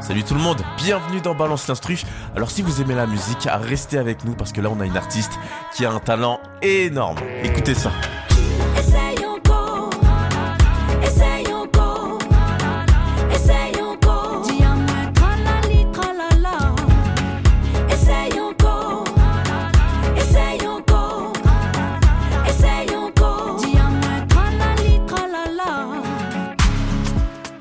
Salut tout le monde, bienvenue dans Balance l'Instru. Alors si vous aimez la musique, restez avec nous parce que là on a une artiste qui a un talent énorme. Écoutez ça.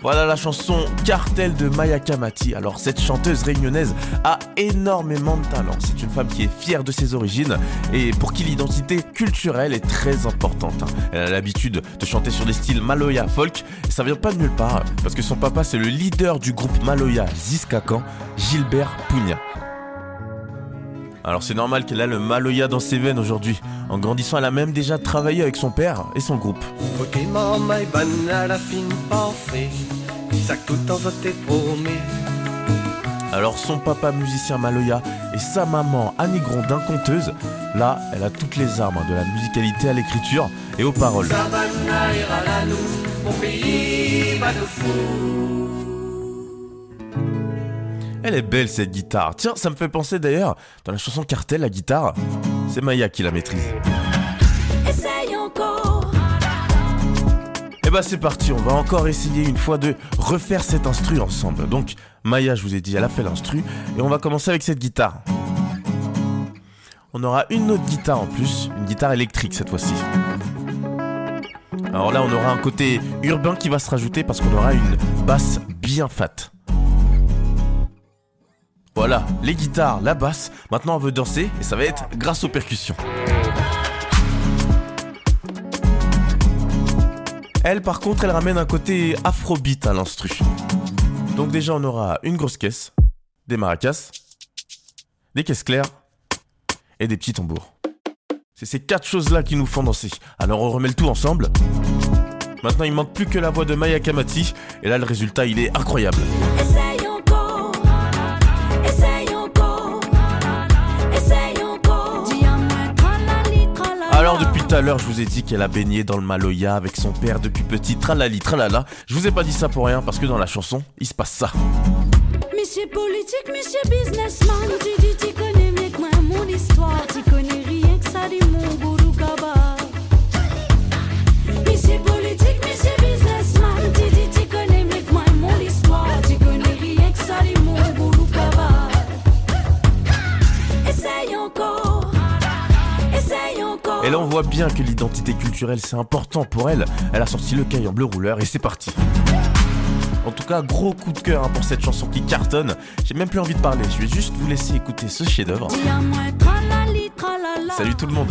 Voilà la chanson Cartel de Maya Kamati. Alors cette chanteuse réunionnaise a énormément de talent. C'est une femme qui est fière de ses origines et pour qui l'identité culturelle est très importante. hein. Elle a l'habitude de chanter sur des styles Maloya folk et ça vient pas de nulle part parce que son papa c'est le leader du groupe Maloya Ziskakan, Gilbert Pugna. Alors c'est normal qu'elle a le Maloya dans ses veines aujourd'hui. En grandissant, elle a même déjà travaillé avec son père et son group. Porque mamma är banna fin parfait Sagt tout en voté promis Alors son papa musicien Maloya et sa maman Annie Grondin conteuse, là elle a toutes les armes de la musicalité à l'écriture et aux paroles. Elle est belle cette guitare. Tiens, ça me fait penser d'ailleurs, dans la chanson Cartel, la guitare, c'est Maya qui la maîtrise. Essaye encore, Et bah c'est parti, on va encore essayer une fois de refaire cet instru ensemble. Donc Maya, je vous ai dit, elle a fait l'instru et on va commencer avec cette guitare. On aura une autre guitare en plus, une guitare électrique cette fois-ci. Alors là, on aura un côté urbain qui va se rajouter parce qu'on aura une basse bien fat. Voilà, les guitares, la basse. Maintenant, on veut danser et ça va être grâce aux percussions. Elle, par contre, elle ramène un côté afrobeat à l'instru. Donc déjà, on aura une grosse caisse, des maracas, des caisses claires et des petits tambours. C'est ces quatre choses-là qui nous font danser. Alors on remet le tout ensemble. Maintenant, il manque plus que la voix de Maya Kamati. Et là, le résultat, il est incroyable. Tout à l'heure, je vous ai dit qu'elle a baigné dans le Maloya avec son père depuis petit, tralali, tralala. Je vous ai pas dit ça pour rien parce que dans la chanson, il se passe ça. Monsieur politique, monsieur businessman, Et là, on voit bien que l'identité culturelle, c'est important pour elle. Elle a sorti le cahier en bleu rouleur et c'est parti. En tout cas, gros coup de cœur hein, pour cette chanson qui cartonne. J'ai même plus envie de parler, je vais juste vous laisser écouter ce chef-d'œuvre. Salut tout le monde